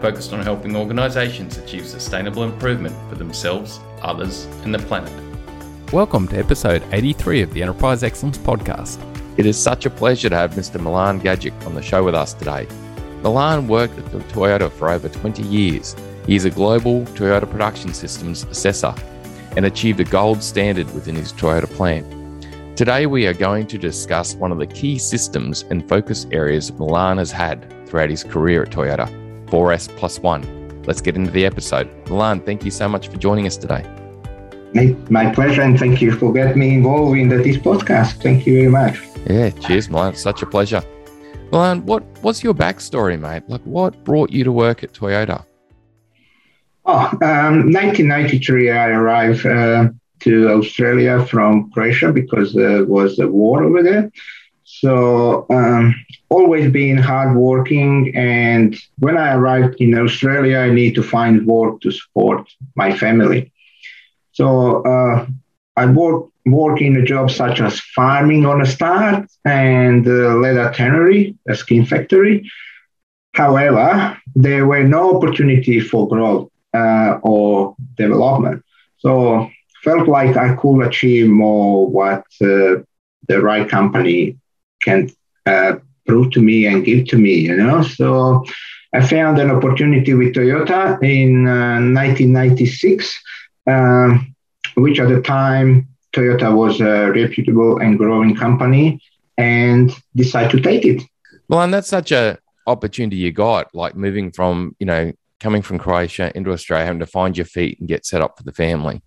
focused on helping organisations achieve sustainable improvement for themselves, others, and the planet. Welcome to episode 83 of the Enterprise Excellence Podcast. It is such a pleasure to have Mr. Milan Gajic on the show with us today. Milan worked at Toyota for over 20 years. He is a global Toyota production systems assessor and achieved a gold standard within his Toyota plant. Today, we are going to discuss one of the key systems and focus areas Milan has had throughout his career at Toyota 4S Plus One. Let's get into the episode. Milan, thank you so much for joining us today. My, my pleasure, and thank you for getting me involved in this podcast. Thank you very much. Yeah, cheers, Milan. such a pleasure. Milan, what, what's your backstory, mate? Like, what brought you to work at Toyota? Oh, um, 1993, I arrived uh, to Australia from Croatia because there was a war over there. So um, always been hardworking, and when I arrived in Australia, I need to find work to support my family. So uh, I work work in a job such as farming on a start and uh, leather tannery, a skin factory. However, there were no opportunity for growth uh, or development. So felt like I could achieve more what uh, the right company can uh, prove to me and give to me, you know. So I found an opportunity with Toyota in uh, 1996, um, which at the time Toyota was a reputable and growing company, and decided to take it. Well, and that's such a opportunity you got, like moving from you know coming from Croatia into Australia, having to find your feet and get set up for the family,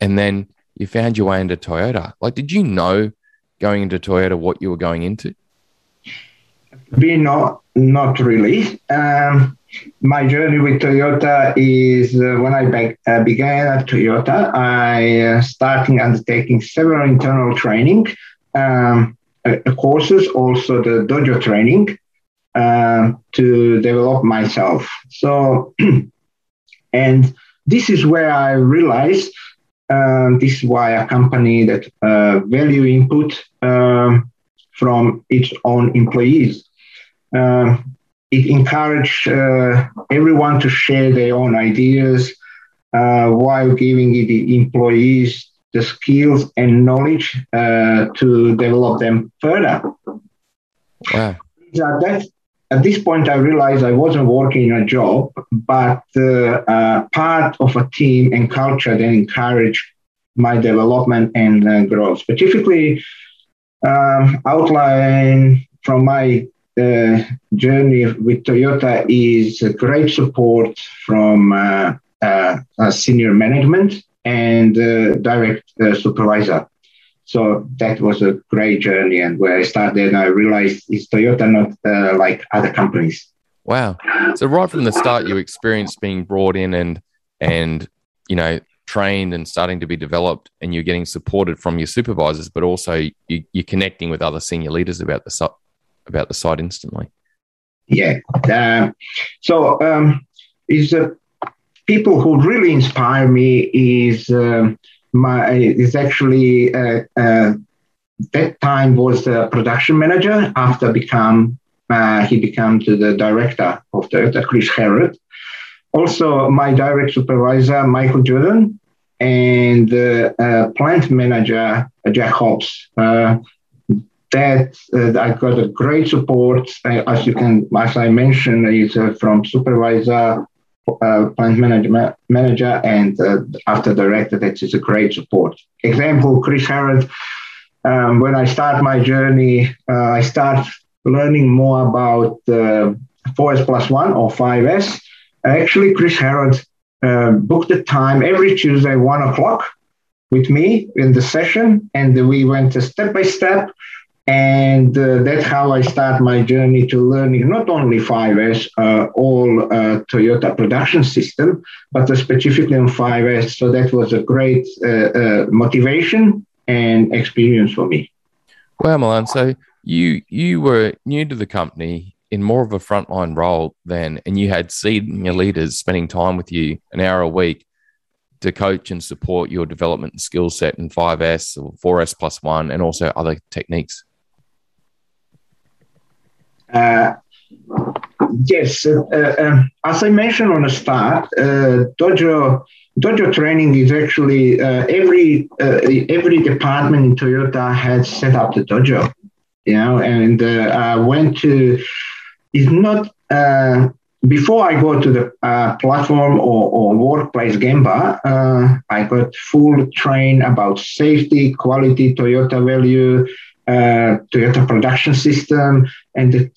and then you found your way into Toyota. Like, did you know going into Toyota what you were going into? Be not not really. Um, my journey with Toyota is uh, when I be- uh, began at Toyota. I uh, started undertaking several internal training um, uh, courses, also the dojo training uh, to develop myself. So, and this is where I realized um, this is why a company that uh, value input um, from its own employees. Uh, it encouraged uh, everyone to share their own ideas uh, while giving the employees the skills and knowledge uh, to develop them further. Wow. That, at this point, I realized I wasn't working in a job, but uh, uh, part of a team and culture that encouraged my development and uh, growth. Specifically, um, outline from my uh, journey with Toyota is great support from uh, uh, senior management and direct supervisor. So that was a great journey. And where I started, I realized it's Toyota not uh, like other companies. Wow. So right from the start, you experienced being brought in and and you know trained and starting to be developed, and you're getting supported from your supervisors, but also you, are connecting with other senior leaders about the site about the site instantly. Yeah. Uh, so um, is uh, people who really inspire me is. Um, my is actually uh, uh, that time was the production manager after become uh, he became to the director of the Chris Herod. Also, my direct supervisor Michael Jordan and uh, uh, plant manager Jack Hobbs. Uh, that I got a great support, as you can, as I mentioned, is from supervisor uh, plant management manager and uh, after director that is a great support. Example chris harrod. Um, when i start my journey uh, i start learning more about uh, 4s plus 1 or 5s actually chris harrod uh, booked the time every tuesday 1 o'clock with me in the session and we went step by step and uh, that's how I start my journey to learning not only 5S, uh, all uh, Toyota production system, but specifically on 5S. So that was a great uh, uh, motivation and experience for me. Well, Milan, so you you were new to the company in more of a frontline role then, and you had senior leaders spending time with you an hour a week to coach and support your development and skill set in 5S or 4S plus one, and also other techniques. Uh, yes, uh, uh, as I mentioned on the start, uh, dojo dojo training is actually uh, every uh, every department in Toyota had set up the dojo, you know, and I went to. It's not before I go to the uh, platform or, or, workplace Gemba, uh, I got full train about safety, quality, Toyota value, uh, Toyota production system, and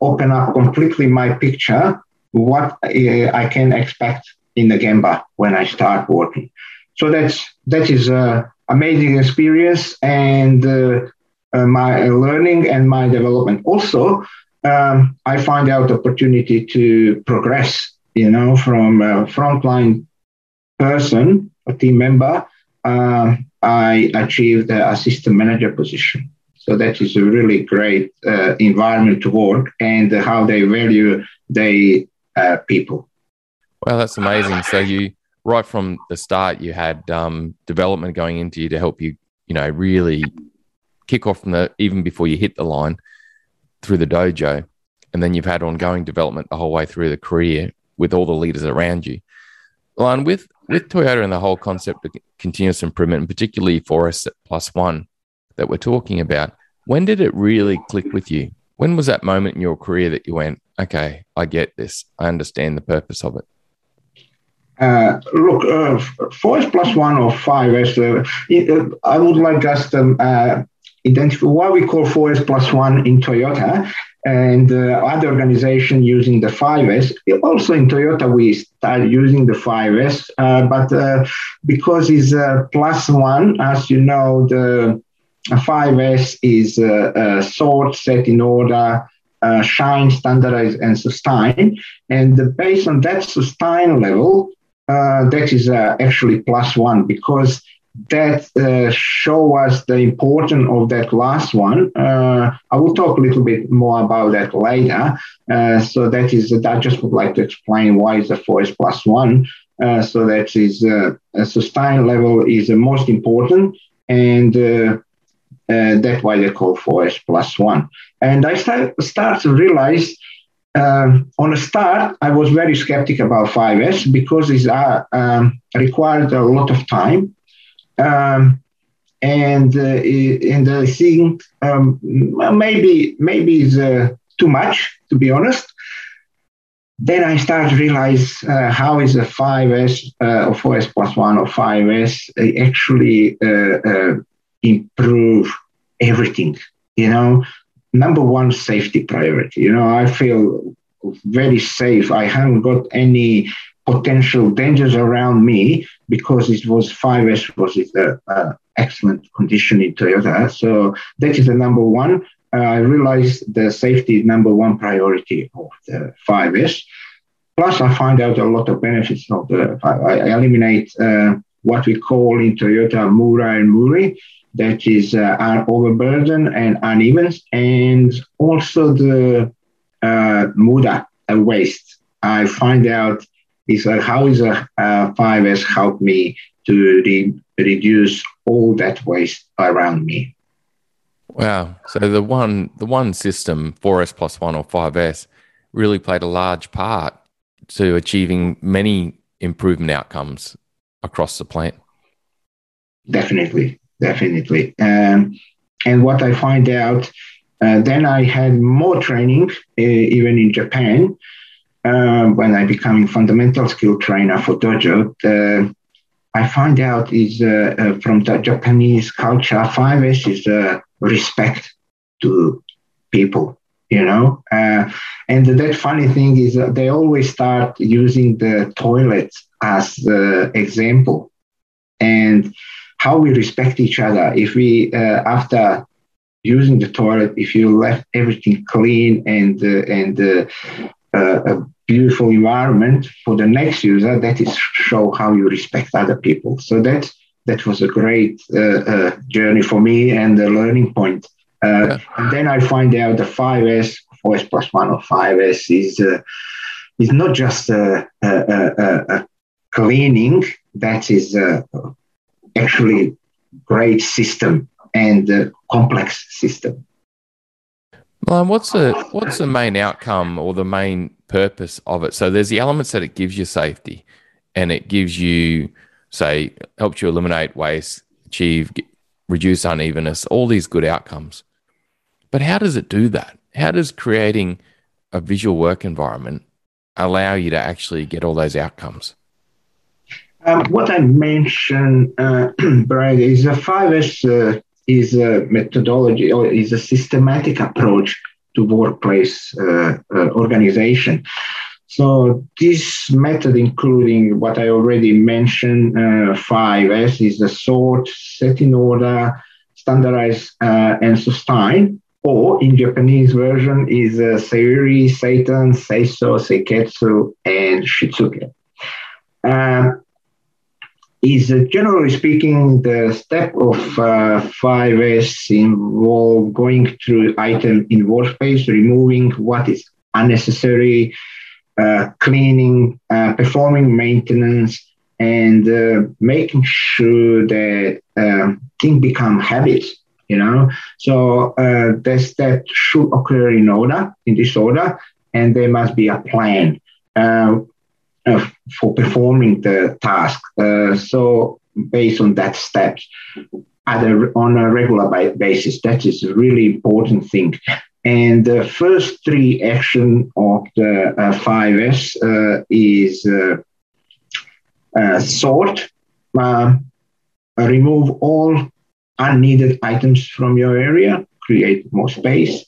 open up completely my picture what uh, I can expect in the Gemba when I start working. So that's that is an amazing experience and uh, uh, my learning and my development. Also, um, I find out opportunity to progress. You know, from a frontline person, a team member, uh, I achieved the assistant manager position. So that is a really great uh, environment to work and how they value their uh, people. Well, that's amazing. So you right from the start, you had um, development going into you to help you, you know, really kick off from the even before you hit the line through the dojo, and then you've had ongoing development the whole way through the career with all the leaders around you. Line with with Toyota and the whole concept of continuous improvement, and particularly for us at plus one, that we're talking about, when did it really click with you? When was that moment in your career that you went, okay, I get this, I understand the purpose of it? Uh, look, uh, 4S plus one or 5S, uh, uh, I would like us to uh, identify what we call 4S plus one in Toyota and uh, other organization using the 5S. Also in Toyota, we start using the 5S, uh, but because it's plus one, as you know, the 5S is uh, uh, sort, set in order, uh, shine, standardize, and sustain. And based on that sustain level, uh, that is uh, actually plus one because that uh, show us the importance of that last one. I will talk a little bit more about that later. so that is, I just would like to explain why is the 4S plus one. so that is a sustain level is the most important and uh, that's why they call 4S plus one. And I start, start to realize uh, on the start, I was very skeptical about 5S because it uh, um, required a lot of time. Um, and uh, and I think um, maybe maybe it's uh, too much to be honest. Then I start to realize uh, how is a 5S uh, or 4S plus one or 5S actually improve everything. You know, number one, safety priority. You know, I feel very safe. I haven't got any potential dangers around me because it was 5S was it a, a excellent condition in Toyota. So that is the number one. Uh, I realized the safety is number one priority of the 5S. Plus, I find out a lot of benefits of the. I eliminate uh, what we call in Toyota Mura and Muri that is uh, overburden and uneven, and also the uh, muda uh, waste. I find out is uh, how is a uh, 5S help me to re- reduce all that waste around me. Wow! So the one the one system 4S plus one or 5S really played a large part to achieving many improvement outcomes across the plant. Definitely, definitely. Um, and what I find out, uh, then I had more training, uh, even in Japan, uh, when I becoming fundamental skill trainer for dojo. The, I find out is uh, uh, from the Japanese culture, 5S is uh, respect to people, you know. and that funny thing is they always start using the toilet as the example. And how we respect each other. If we, uh, after using the toilet, if you left everything clean and uh, and uh, uh, a beautiful environment for the next user, that is show how you respect other people. So that that was a great uh, uh, journey for me and a learning point. Uh, yeah. And then I find out the 5S, 4S plus one or 5S is is not just a, a, a, a cleaning. That is actually great system and uh, complex system. Well, what's the what's the main outcome or the main purpose of it? So there's the elements that it gives you safety, and it gives you, say, helps you eliminate waste, achieve, reduce unevenness, all these good outcomes. But how does it do that? How does creating a visual work environment allow you to actually get all those outcomes? Um, what I mentioned, uh, Brad, is a 5S uh, is a methodology or is a systematic approach to workplace uh, uh, organization. So this method, including what I already mentioned, uh, 5S is the sort, set in order, standardize, uh, and sustain. Or in Japanese version is uh, Seiri, Seiton, Seiso, Seiketsu, and Shitsuke. Is uh, generally speaking the step of uh, 5S involve going through item in workspace, removing what is unnecessary, uh, cleaning, uh, performing maintenance, and uh, making sure that um, things become habits. You know, so uh, that step should occur in order, in this order, and there must be a plan. Uh, for performing the task. Uh, so based on that steps a, on a regular basis, that is a really important thing. And the first three action of the uh, 5S uh, is uh, uh, sort, um, remove all unneeded items from your area, create more space.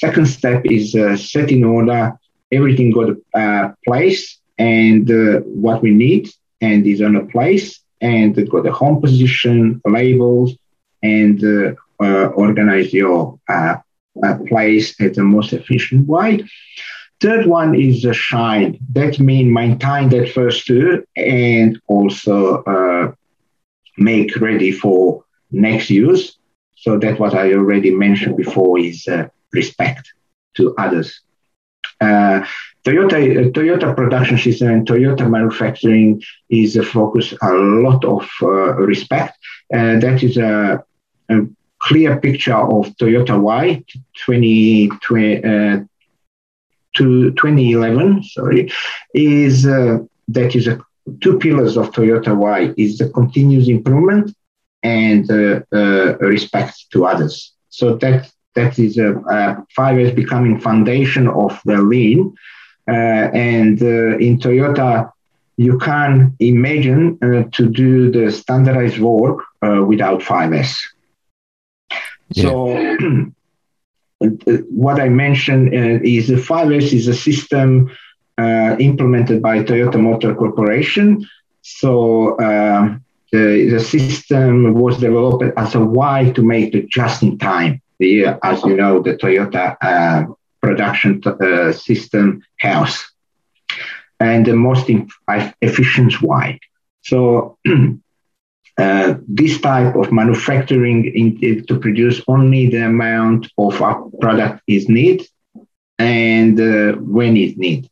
second step is set in order everything got a uh, place and uh, what we need and is on a place and it got the home position, labels, and uh, uh, organize your uh, uh, place at the most efficient way. Third one is the shine. That means maintain that first two and also uh, make ready for next use. So that what I already mentioned before is respect to others. Uh, Toyota uh, Toyota production system and Toyota manufacturing is a focus a lot of uh, respect. Uh, that is a, a, clear picture of Toyota Way 20, 20 uh, to 2011. Sorry, is uh, that is a two pillars of Toyota Way is the continuous improvement and respect to others. So that that is a, a 5S becoming foundation of the lean. Uh, and uh, in Toyota, you can imagine uh, to do the standardized work uh, without 5S. Yeah. So what I mentioned uh, is the 5S is a system uh, implemented by Toyota Motor Corporation. So the, the system was developed as a way to make the just in time the, as you know, the Toyota uh, production uh, system house and the most efficient way. So uh, this type of manufacturing in, to produce only the amount of a product is need and uh, when it need.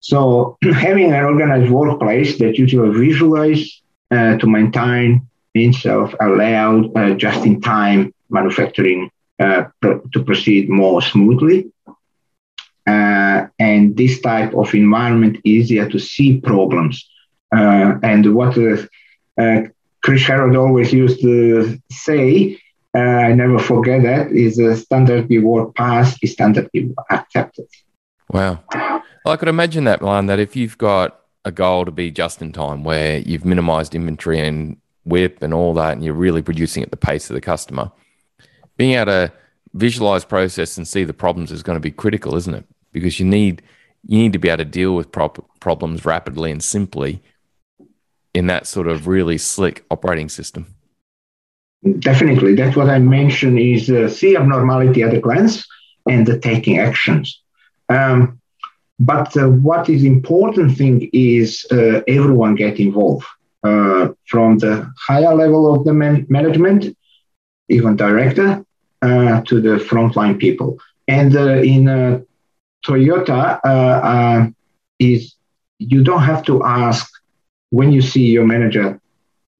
So having an organized workplace that you usually visualize uh, to maintain itself allowed uh, just in time manufacturing uh, to proceed more smoothly. Uh, and this type of environment easier to see problems. Uh, and what Chris Herod always used to say, uh, I never forget that, is a standard reward passed is standard accepted. Wow. Well, I could imagine that, Milan, that if you've got a goal to be just in time where you've minimized inventory and WIP and all that, and you're really producing at the pace of the customer – being able to visualize process and see the problems is going to be critical, isn't it? Because you need you need to be able to deal with problems rapidly and simply in that sort of really slick operating system. definitely. That's what I mentioned is uh, see abnormality at a glance and the taking actions. Um, but uh, what is important thing is uh, everyone get involved uh, from the higher level of the man- management, even director, uh, to the frontline people. And uh, in uh, Toyota, is you don't have to ask when you see your manager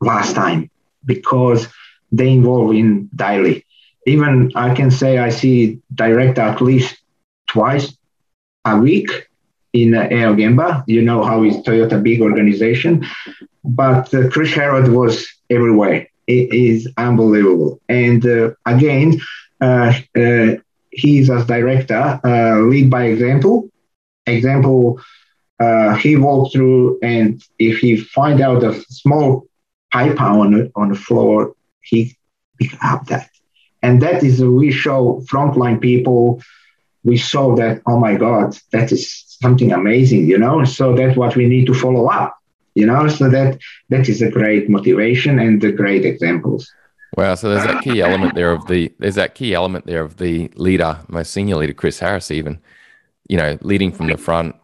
last time because they involve in daily. Even I can say I see director at least twice a week in uh, Gemba. You know how is Toyota big organization, but uh, Chris Herod was everywhere. It is unbelievable. And uh, again, uh, uh, he is as director uh, lead by example. Example, uh, he walked through, and if he find out a small pipe on on the floor, he pick up that. And that is we show frontline people. We saw that. Oh my God, that is something amazing, you know. So that's what we need to follow up, you know. So that that is a great motivation and the great examples. Wow. So there's that key element there of the there's that key element there of the leader, most senior leader, Chris Harris, even, you know, leading from the front,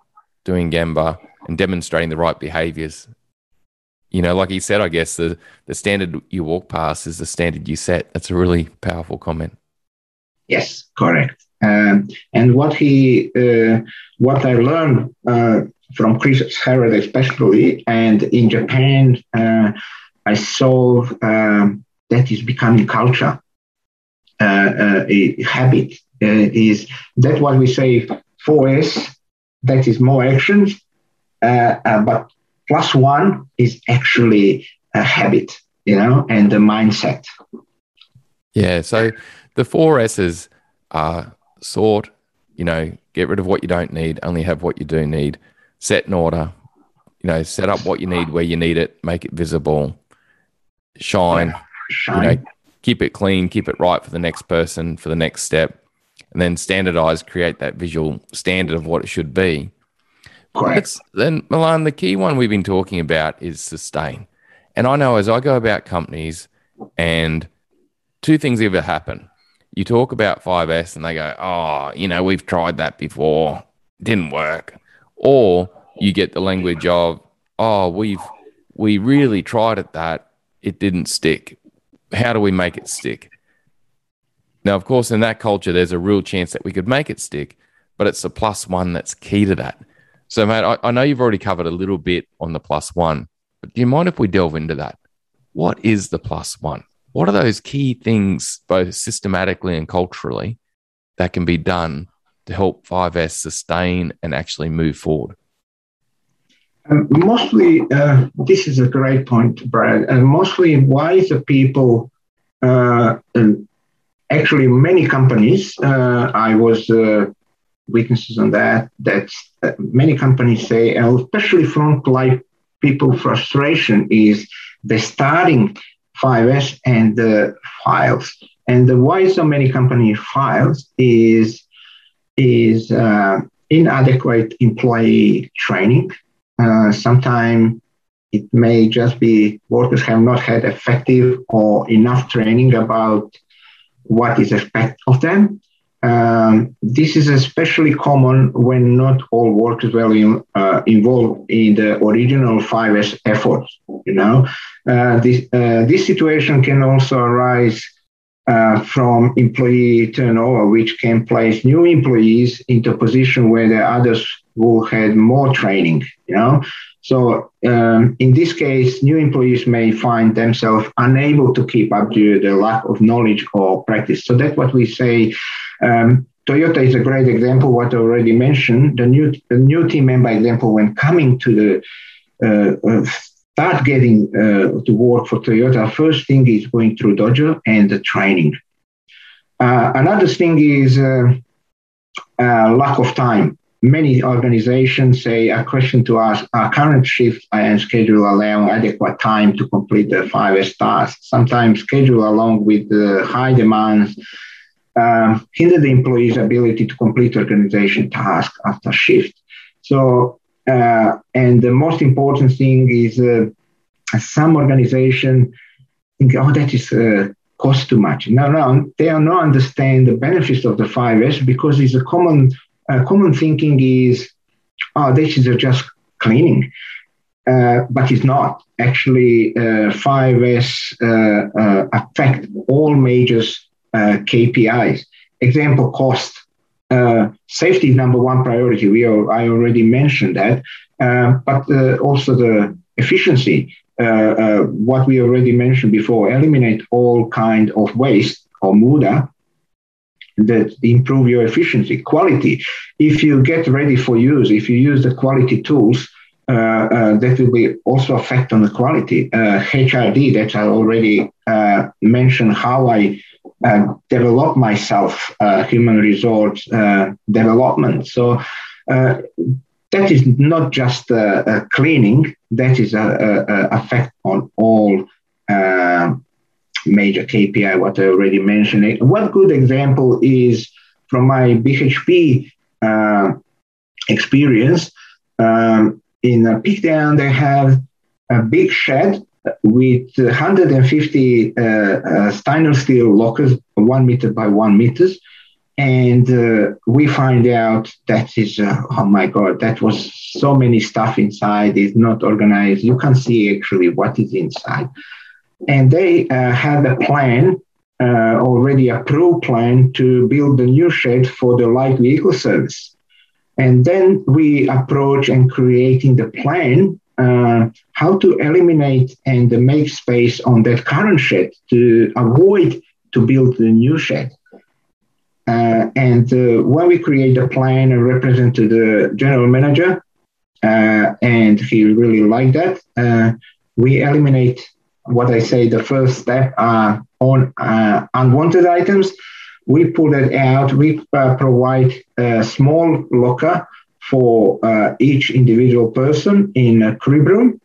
doing Gemba and demonstrating the right behaviors. You know, like he said, I guess the the standard you walk past is the standard you set. That's a really powerful comment. Yes, correct. Um, and what he, uh, what I learned uh, from Chris Herod especially, and in Japan, uh, I saw um, that is becoming culture, uh, uh, a habit. Uh, is that what we say 4S? That is more actions, but plus one is actually a habit, you know, and the mindset. Yeah. So the four S's are sort, you know, get rid of what you don't need, only have what you do need, set an order, you know, set up what you need where you need it, make it visible, shine, shine. you know, keep it clean, keep it right for the next person, for the next step, and then standardize, create that visual standard of what it should be. Correct. then, Milan, the key one we've been talking about is sustain. And I know as I go about companies and two things ever happen you talk about 5S and they go, oh, you know, we've tried that before, didn't work. Or you get the language of, oh, we've we really tried at that, it didn't stick. How do we make it stick? Now, of course, in that culture, there's a real chance that we could make it stick, but it's the plus one that's key to that. So, mate, I, I know you've already covered a little bit on the plus one, but do you mind if we delve into that? What is the plus one? What are those key things, both systematically and culturally, that can be done to help 5S sustain and actually move forward? Um, mostly, uh, this is a great point, Brad. And mostly, why the people, uh, actually, many companies, uh, I was uh, witnesses on that, that uh, many companies say, especially frontline people, frustration is they're starting 5S and the files. And the why so many company files is is uh, inadequate employee training. Uh, Sometimes it may just be workers have not had effective or enough training about what is expected of them. Um, this is especially common when not all workers were in, uh, involved in the original 5S efforts. You know, uh, this uh, this situation can also arise uh, from employee turnover, which can place new employees into a position where the others who had more training. You know, so um, in this case, new employees may find themselves unable to keep up due to the lack of knowledge or practice. So that's what we say. Um, Toyota is a great example. What I already mentioned, the new the new team member example when coming to the uh, uh, start getting uh, to work for Toyota. First thing is going through Dojo and the training. Uh, another thing is uh, uh, lack of time many organizations say a question to us, our current shift and schedule allow adequate time to complete the 5S tasks. Sometimes schedule along with the high demands um, hinder the employee's ability to complete organization task after shift. So, uh, and the most important thing is uh, some organization think, oh, that is uh, cost too much. No, no, they are not understand the benefits of the 5S because it's a common uh, common thinking is, oh, this is just cleaning. Uh, but it's not. Actually, uh, 5S uh, affect all major KPIs. Example, cost. Safety is number one priority. We are, I already mentioned that. but also the efficiency. what we already mentioned before, eliminate all kind of waste or muda that improve your efficiency, quality. If you get ready for use, if you use the quality tools, uh, uh, that will be also affect on the quality. HRD uh, that I already uh, mentioned how I uh, develop myself, human resource development. So that is not just a cleaning. That is a, a, effect on all major KPI, what I already mentioned. One good example is from my BHP uh, experience. Um, in uh, Pigtown, they have a big shed with 150 uh, uh, stainless steel lockers, one meter by one meters. And uh, we find out that is, oh my God, that was so many stuff inside. It's not organized. You can see actually what is inside and they had a plan, uh, already approved plan to build a new shed for the light vehicle service. And then we approach and creating the plan uh, how to eliminate and make space on that current shed to avoid to build the new shed. Uh, and uh, when we create the plan and represent to the general manager, uh, and he really liked that, uh, we eliminate what I say, the first step uh, on unwanted items. We pull it out. We provide a small locker for uh, each individual person in a crib room,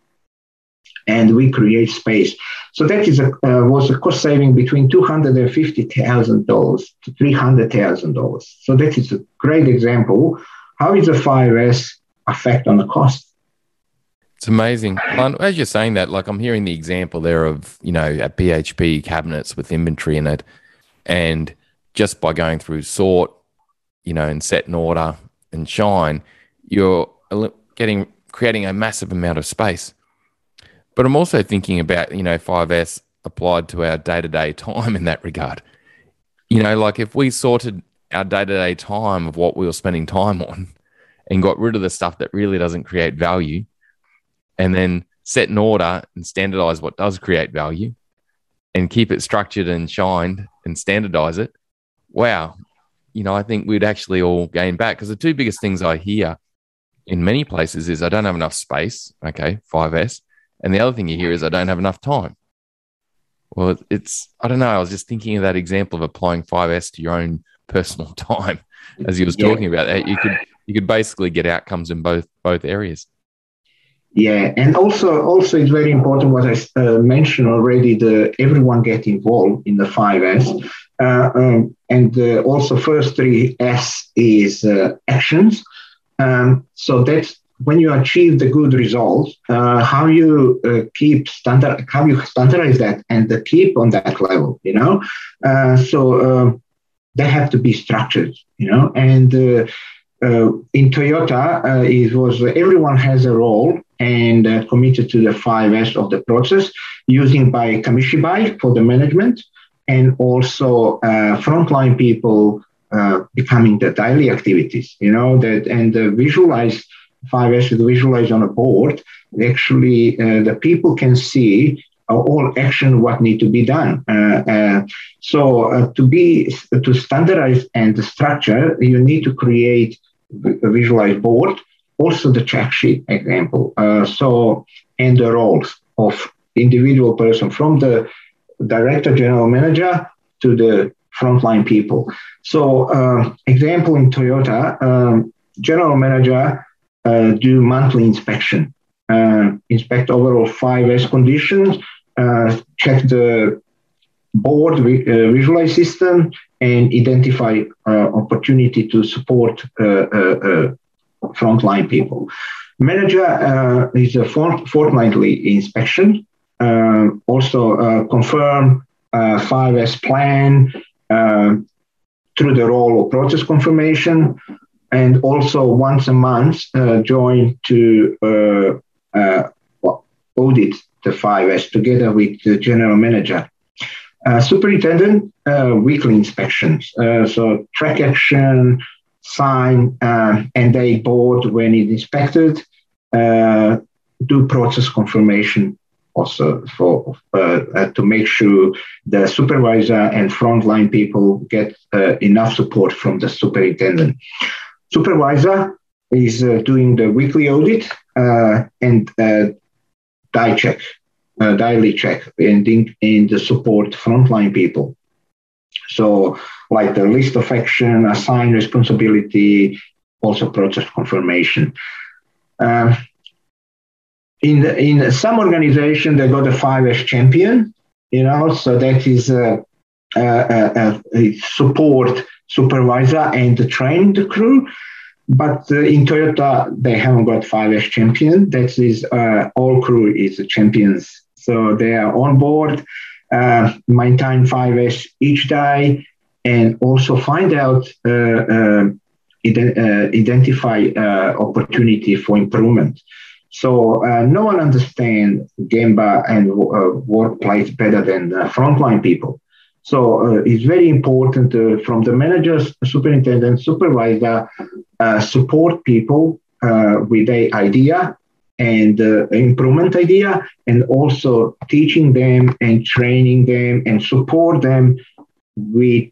and we create space. So that is a, uh, was a cost saving between two hundred and fifty thousand dollars to three hundred thousand dollars. So that is a great example. How is the 5S affect on the cost? It's amazing. As you're saying that, like I'm hearing the example there of, you know, at BHP cabinets with inventory in it. And just by going through sort, you know, and set in order and shine, you're getting creating a massive amount of space. But I'm also thinking about, you know, 5S applied to our day to day time in that regard. You know, like if we sorted our day to day time of what we were spending time on and got rid of the stuff that really doesn't create value and then set an order and standardize what does create value and keep it structured and shined and standardize it, wow, you know, I think we'd actually all gain back because the two biggest things I hear in many places is I don't have enough space. Okay, 5S. And the other thing you hear is I don't have enough time. Well, it's, I don't know. I was just thinking of that example of applying 5S to your own personal time as he was yeah. talking about that. You could, you could basically get outcomes in both, both areas. Yeah, and also also it's very important what I uh, mentioned already. The everyone get involved in the five S, uh, um, and uh, also first three S is uh, actions. Um, so that's when you achieve the good results. Uh, how you uh, keep standard, how you standardize that and the keep on that level. You know, so um, they have to be structured. You know, and in Toyota, it was everyone has a role and uh, committed to the 5S of the process, using by Kamishibai for the management and also uh, frontline people uh, becoming the daily activities, you know, that and uh, visualize 5S is visualize on a board. Actually, uh, the people can see all action what need to be done. Uh, so to be to standardize and structure, you need to create a visualized board also the check sheet example. Uh, so, and the roles of individual person from the director, general manager to the frontline people. So, uh, example in Toyota, um, general manager uh, do monthly inspection, uh, inspect overall 5S conditions, uh, check the board uh, visualize system, and identify opportunity to support frontline people. Manager uh, is a fortnightly inspection, uh, also uh, confirm uh, 5S plan uh, through the role of process confirmation, and also once a month uh, join to uh, uh, audit the 5S together with the general manager. Uh, superintendent, weekly inspections. so track action, sign, and they board when it's inspected, do process confirmation also for uh, uh, to make sure the supervisor and frontline people get uh, enough support from the superintendent. Supervisor is doing the weekly audit and die check, daily check, and in, in the support frontline people. So, like the list of action, assign responsibility, also process confirmation. Uh, in in some organization they got a 5S champion, you know, so that is a, a, a support supervisor and train the crew. But uh, in Toyota, they haven't got 5S champion. That is, uh, all crew is champions. So they are on board, uh, maintain 5S each day, and also find out, uh, uh, ident- uh, identify opportunity for improvement. So uh, no one understands Gemba and uh, workplace better than the frontline people. So uh, it's very important uh, from the managers, superintendent, supervisor, uh, support people uh, with a idea and improvement idea, and also teaching them and training them and support them with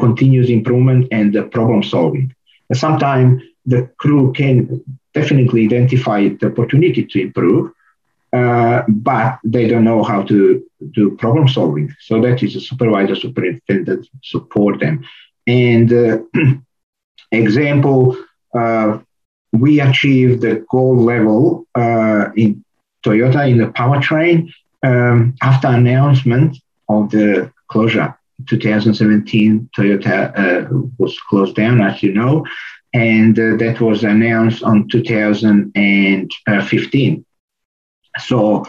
continuous improvement and problem solving. Sometimes the crew can definitely identify the opportunity to improve, uh, but they don't know how to do problem solving. So that is a supervisor, superintendent support them. And uh, example, uh, we achieved the gold level uh, in Toyota in the powertrain um, after announcement of the closure. 2017, Toyota uh, was closed down, as you know and uh, that was announced on 2015. So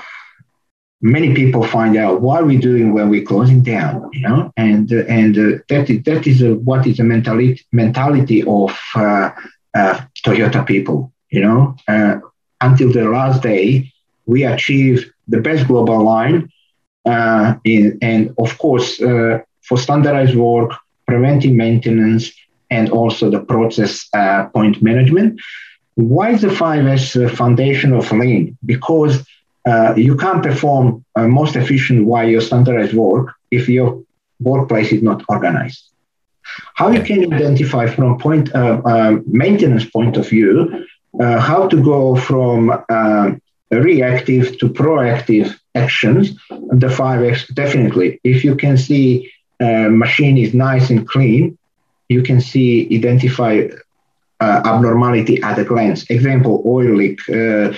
many people find out what are we're doing when we're closing down, you know, and uh, and uh, that is, that is what is the mentality mentality of uh, uh, Toyota people, you know. Uh, until the last day, we achieved the best global line, in, and of course, for standardized work, preventing maintenance, and also the process uh, point management. Why is the 5S foundation of lean? Because uh, you can't perform uh, most efficient while your standardized work if your workplace is not organized. How you can identify from point uh, uh, maintenance point of view uh, how to go from reactive to proactive actions? The 5S definitely. If you can see machine is nice and clean, you can see, identify uh, abnormality at a glance. Example, oil leak, uh,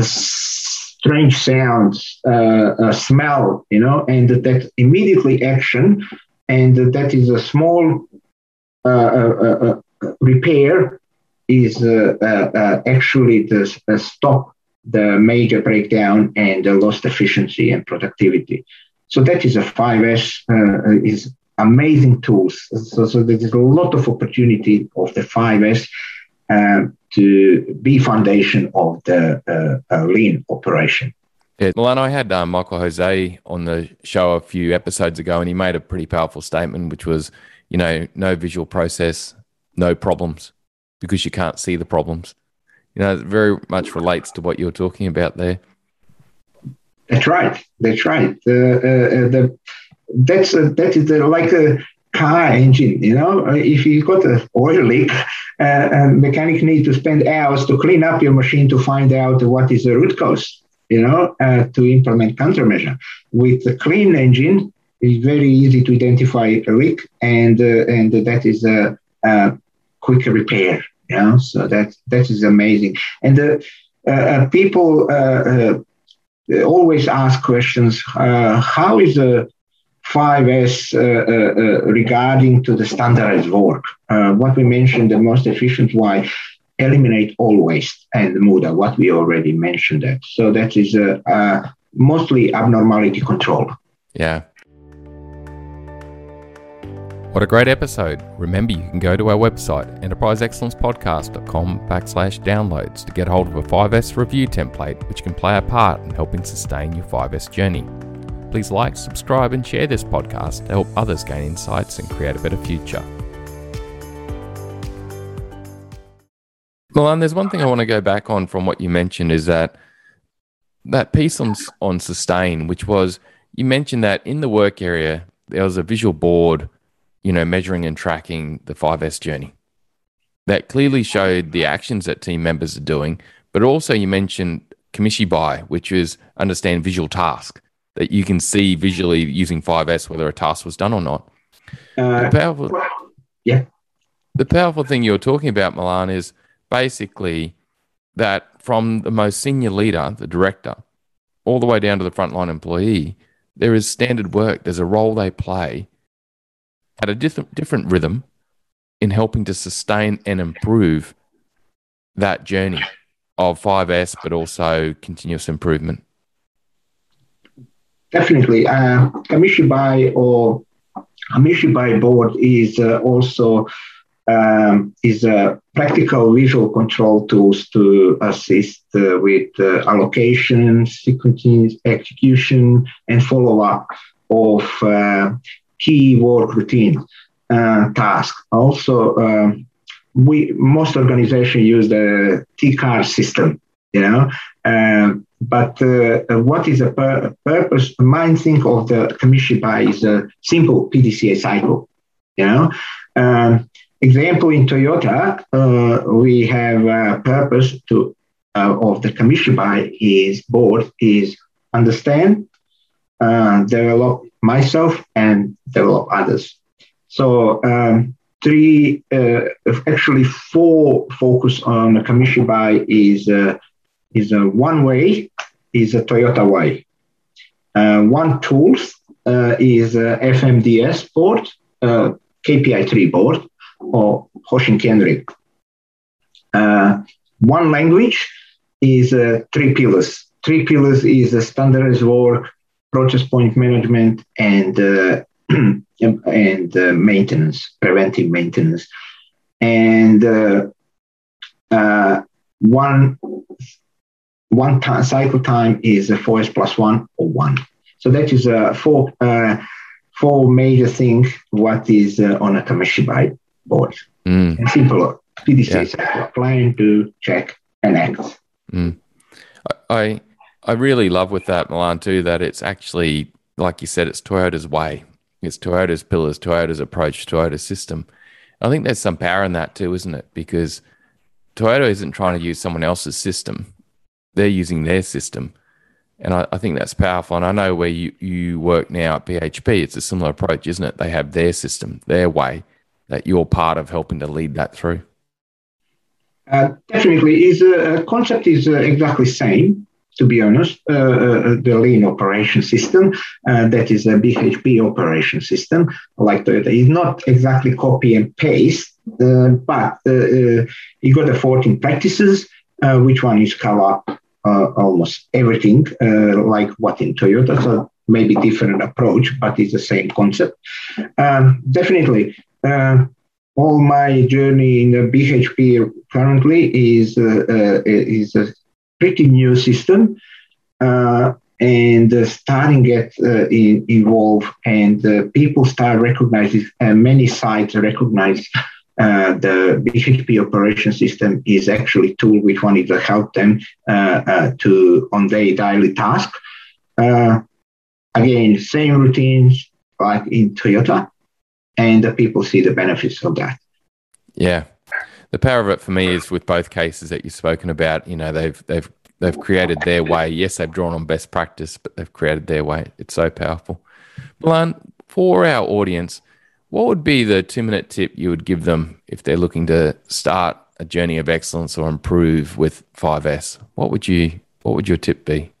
strange sounds, uh, smell, you know, and that immediately action, and that is a small uh, uh, uh, repair is actually the stop the major breakdown and the lost efficiency and productivity. So that is a 5S is amazing tools. So, so there's a lot of opportunity of the 5S um, to be foundation of the uh, uh, lean operation. Yeah, Milan, I had um, Michael Jose on the show a few episodes ago, and he made a pretty powerful statement, which was, you know, no visual process, no problems, because you can't see the problems. You know, it very much relates to what you're talking about there. That's right. That's right. Uh, uh, the that's a, that is a, like a car engine. You know, uh, if you got an oil leak, uh, a mechanic needs to spend hours to clean up your machine to find out what is the root cause. You know, uh, to implement countermeasure. With a clean engine, it's very easy to identify a leak, and uh, and that is a, a quick repair. You know, so that that is amazing. And uh, uh, people always ask questions: How is the 5S uh, uh, uh, regarding to the standardized work. what we mentioned, the most efficient way, eliminate all waste and MUDA, what we already mentioned that. So that is mostly abnormality control. Yeah. What a great episode. Remember, you can go to our website, enterpriseexcellencepodcast.com backslash downloads to get hold of a 5S review template which can play a part in helping sustain your 5S journey. Please like, subscribe, and share this podcast to help others gain insights and create a better future. Milan, there's one thing I want to go back on from what you mentioned is that that piece on, on sustain, which was you mentioned that in the work area, there was a visual board you know, measuring and tracking the 5S journey. That clearly showed the actions that team members are doing, but also you mentioned Kamishibai, which is understand visual task that you can see visually using 5S whether a task was done or not. Uh, the powerful, yeah. The powerful thing you're talking about, Milan, is basically that from the most senior leader, the director, all the way down to the frontline employee, there is standard work. There's a role they play at a different different rhythm in helping to sustain and improve that journey of 5S, but also continuous improvement? Definitely. Uh, Kamishibai or Kamishibai board is uh, also um, is a practical visual control tools to assist uh, with uh, allocation, sequencing, execution, and follow up of uh, key work routine uh, task. Also, uh, we most organizations use the T-card system, you know. Uh, but uh, what is the pur- purpose? Main thing of the Kamishibai is a simple PDCA cycle, you know. Um, example in Toyota, uh, we have a purpose to uh, of the Kamishibai is board is understand, develop myself and develop others. So um, three, uh, actually four focus on the Kamishibai is uh, is a one way, is a Toyota way. Uh, one tools uh, is FMDS board, uh, KPI3 board, or Hoshin Kanri. Uh, one language is three pillars. Three pillars is a standardized work, process point management and uh, and uh, maintenance, preventive maintenance, and uh, uh one one time, cycle time is a 4s plus one or one. So that is a four uh, four major things. What is uh, on a Kamishibai board? Mm. And simple PDC yeah. plan, do, check, and act. Mm. I I really love with that Milan too that it's actually like you said, it's Toyota's way. It's Toyota's pillars, Toyota's approach, Toyota's system. I think there's some power in that too, isn't it? Because Toyota isn't trying to use someone else's system; they're using their system, and I, I, think that's powerful. And I know where you you work now at BHP, it's a similar approach, isn't it? They have their system, their way that you're part of helping to lead that through. Uh, definitely, is a uh, concept is uh, exactly same to be honest, uh, uh, the lean operation system, uh, that is a BHP operation system, like Toyota, is not exactly copy and paste, uh, but uh, uh, you got the 14 practices, which one is cover up almost everything, like what in Toyota. So maybe different approach, but it's the same concept. Um, definitely. all my journey in BHP currently is is a pretty new system uh, and uh, starting get uh, involved and uh, people start recognizing and many sites recognize uh, the BHP operation system is actually tool which one is to help them uh, to on their daily task. again, same routines like in Toyota, and the people see the benefits of that. Yeah, the power of it for me is with both cases that you've spoken about. You know, they've they've they've created their way. Yes, they've drawn on best practice, but they've created their way. It's so powerful. Milan, for our audience, what would be the two minute tip you would give them if they're looking to start a journey of excellence or improve with 5S? What would you what would your tip be?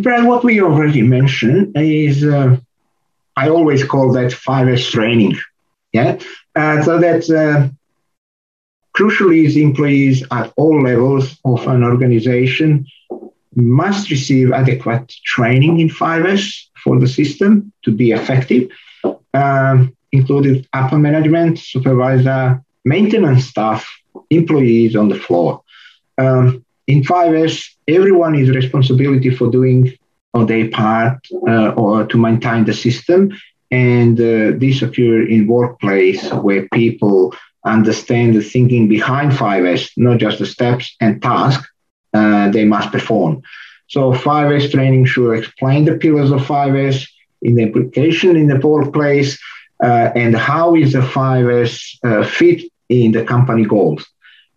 Brad, what we already mentioned is uh, I always call that 5S training. Yeah. Uh, so that uh, crucially is employees at all levels of an organization must receive adequate training in 5S for the system to be effective, um, including upper management, supervisor, maintenance staff, employees on the floor. Um, in 5S, everyone is responsibility for doing on their part uh, or to maintain the system. And uh, this occur in workplace where people understand the thinking behind 5S, not just the steps and tasks uh, they must perform. So 5S training should explain the pillars of 5S in the application in the workplace uh, and how is the 5S uh, fit in the company goals.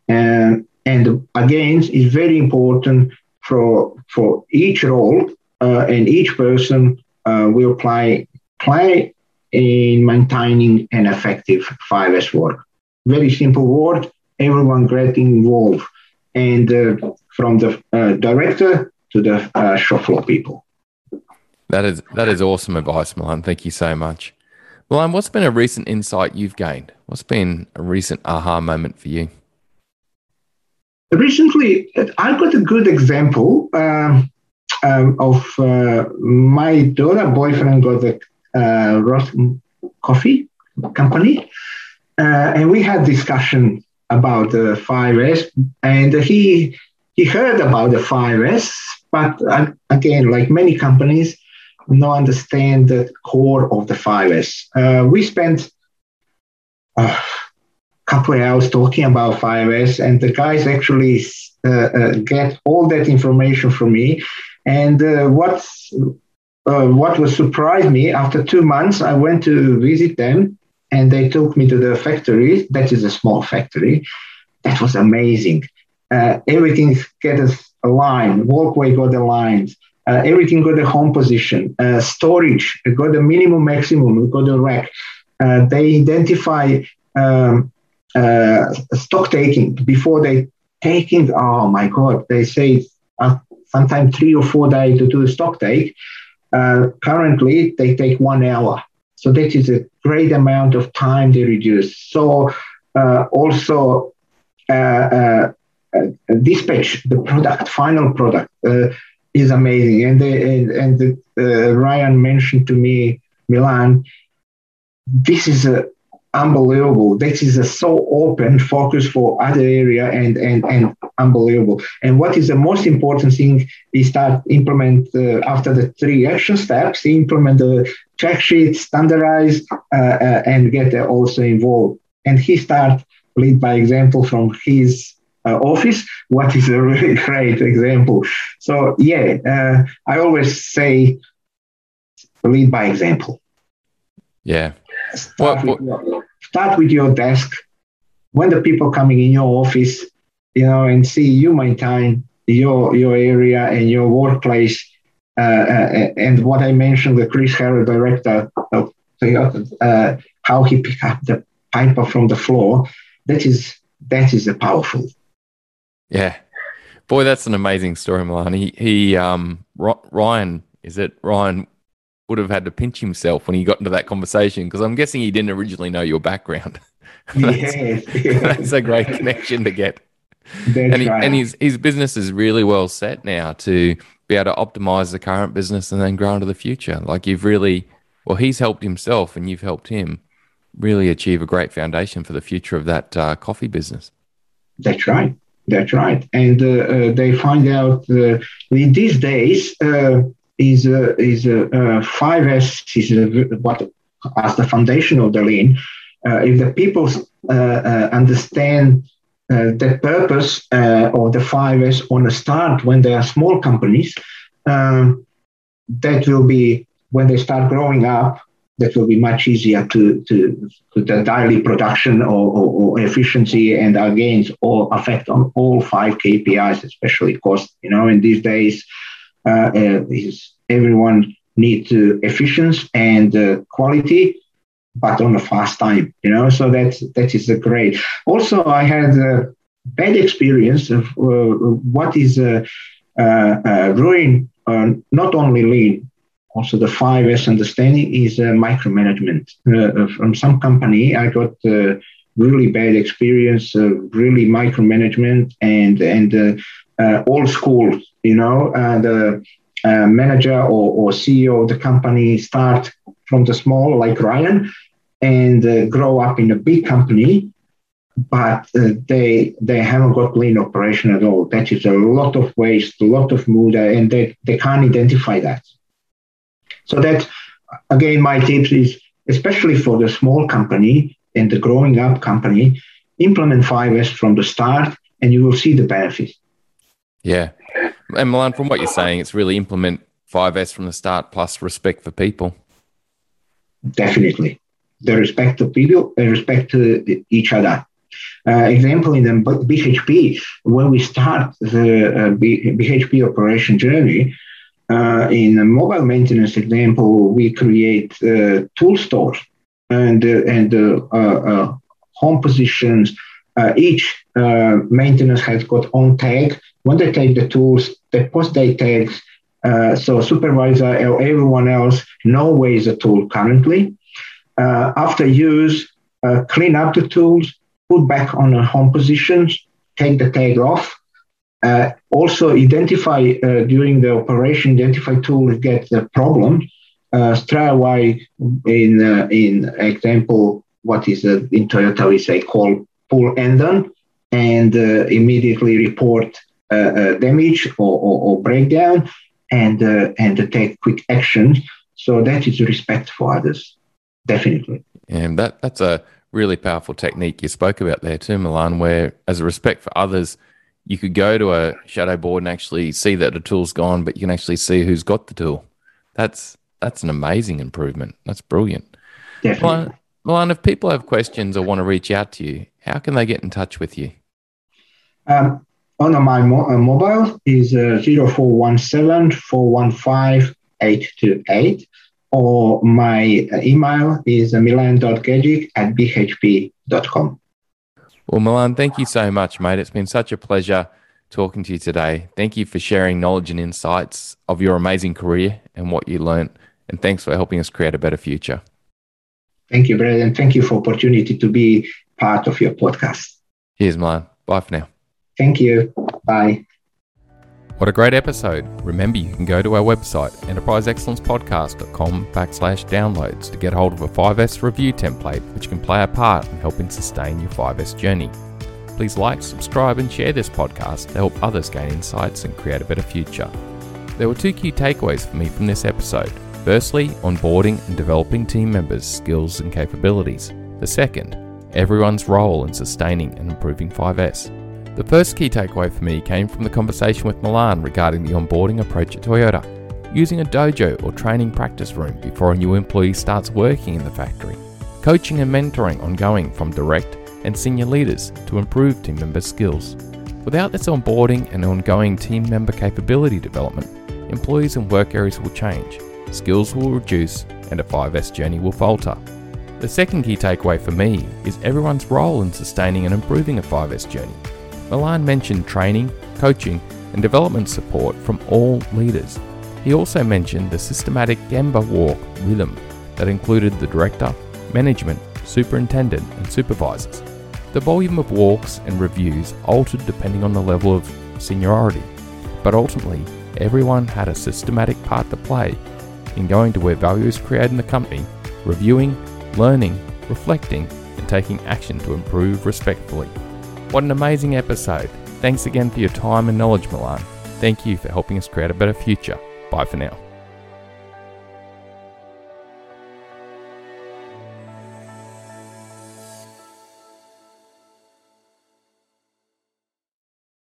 And, and again, it's very important for, for each role uh, and each person uh, will play, play in maintaining an effective 5S work. Very simple word, everyone getting involved. And uh, from the uh, director to the shop floor people. That is that is awesome advice, Milan. Thank you so much. Milan, what's been a recent insight you've gained? What's been a recent aha moment for you? Recently, I got a good example um, um, of uh, my daughter boyfriend got a uh, roast coffee company, uh, and we had discussion about the 5S, and he he heard about the 5S, but uh, again, like many companies, no understand the core of the 5S. Uh, we spent a couple of hours talking about 5S, and the guys actually uh, uh, get all that information from me. And uh, uh, what was surprised me after two months, I went to visit them, and they took me to the factory. That is a small factory. That was amazing uh, everything gets aligned, walkway got aligned, uh, everything got a home position, uh, storage got a minimum, maximum, got a rack. Uh, they identify um, uh, stock taking before they taking. Oh my God! They say uh, sometimes three or four days to do a stock take. currently, they take one hour. So that is a great amount of time they reduce. So also uh, uh, dispatch the product, final product, uh, is amazing. And they, and, and uh, Ryan mentioned to me, Milan, this is a unbelievable. This is a so open focus for other area and, and, and unbelievable. And what is the most important thing is start implement uh, after the three action steps, implement the check sheet, standardize, uh, uh, and get also involved. And he start lead by example from his uh, office, what is a really great example. So, yeah, uh, I always say lead by example. Yeah. Start, with your, start with your desk. When the people coming in your office, you know, and see you maintain your your area and your workplace. Uh, uh, and what I mentioned, the Chris Harrow director of uh, how he picked up the paper from the floor. That is that is a powerful yeah. Boy, that's an amazing story, Milan. He, he um, Ryan, is it Ryan would have had to pinch himself when he got into that conversation because I'm guessing he didn't originally know your background. that's, yes, that's a great connection to get. That's and, he, right. and his his business is really well set now to be able to optimize the current business and then grow into the future. Like you've really, well, he's helped himself and you've helped him really achieve a great foundation for the future of that uh, coffee business. That's right. That's right. And uh, uh, they find out uh, in these days is is five S is what as the foundation of the lean. if the people understand uh, the purpose uh, of the 5S on the start when they are small companies, um, that will be when they start growing up, that will be much easier to, to, to the daily production or, or, or, efficiency and our gains all affect on all five KPIs, especially cost. You know, in these days, uh, uh, is everyone needs uh, efficiency and uh, quality, but on a fast time. You know, so that that is a great. Also, I had a bad experience of uh, what is a ruin not only lean also the 5S understanding is uh, micromanagement. Uh, from some company, I got uh, really bad experience, uh, really micromanagement, and and uh, uh, old school. You know, the manager or, or CEO of the company start from the small, like Ryan, and grow up in a big company but uh, they they haven't got lean operation at all. That is a lot of waste, a lot of mood, and they, they can't identify that. So that again, my tips is especially for the small company and the growing up company, implement 5S from the start, and you will see the benefits. Yeah, and Milan, from what you're saying, it's really implement 5S from the start plus respect for people. Definitely, the respect to people, the respect to each other uh, example, in the BHP, when we start the uh, BHP operation journey, uh, in a mobile maintenance example, we create uh, tool stores and uh, and uh, home positions. each maintenance has got own tag. When they take the tools, they post their tags. so supervisor or everyone else know where is the tool currently. after use, clean up the tools, put back on a home positions, take the tag off. Uh, also identify uh, during the operation, identify tools get the problem. Uh, away in uh, in example, what is uh, in Toyota we say call pull andon and uh, immediately report uh, damage or, or, or, breakdown and and take quick action. So that is respect for others, definitely. And that that's a really powerful technique you spoke about there too, Milan, where as a respect for others, you could go to a shadow board and actually see that the tool's gone, but you can actually see who's got the tool. That's that's an amazing improvement. That's brilliant. Definitely. Milan, if people have questions or want to reach out to you, how can they get in touch with you? Um, on my mo- uh, mobile is uh, 0417 415 828 or my email is milan.gajic at bhp.com. Well, Milan, thank you so much, mate. It's been such a pleasure talking to you today. Thank you for sharing knowledge and insights of your amazing career and what you learned. And thanks for helping us create a better future. Thank you, Brad. And thank you for opportunity to be part of your podcast. Cheers, Milan. Bye for now. Thank you. Bye. What a great episode. Remember, you can go to our website, enterpriseexcellencepodcast.com backslash downloads to get hold of a 5S review template which can play a part in helping sustain your 5S journey. Please like, subscribe, and share this podcast to help others gain insights and create a better future. There were two key takeaways for me from this episode. Firstly, onboarding and developing team members' skills and capabilities. The second, everyone's role in sustaining and improving 5S. The first key takeaway for me came from the conversation with Milan regarding the onboarding approach at Toyota, using a dojo or training practice room before a new employee starts working in the factory, coaching and mentoring ongoing from direct and senior leaders to improve team member skills. Without this onboarding and ongoing team member capability development, employees and work areas will change, skills will reduce, and a 5S journey will falter. The second key takeaway for me is everyone's role in sustaining and improving a 5S journey. Milan mentioned training, coaching, and development support from all leaders. He also mentioned the systematic Gemba walk rhythm that included the director, management, superintendent, and supervisors. The volume of walks and reviews altered depending on the level of seniority, but ultimately, everyone had a systematic part to play in going to where value is created in the company, reviewing, learning, reflecting, and taking action to improve respectfully. What an amazing episode. Thanks again for your time and knowledge, Milan. Thank you for helping us create a better future. Bye for now.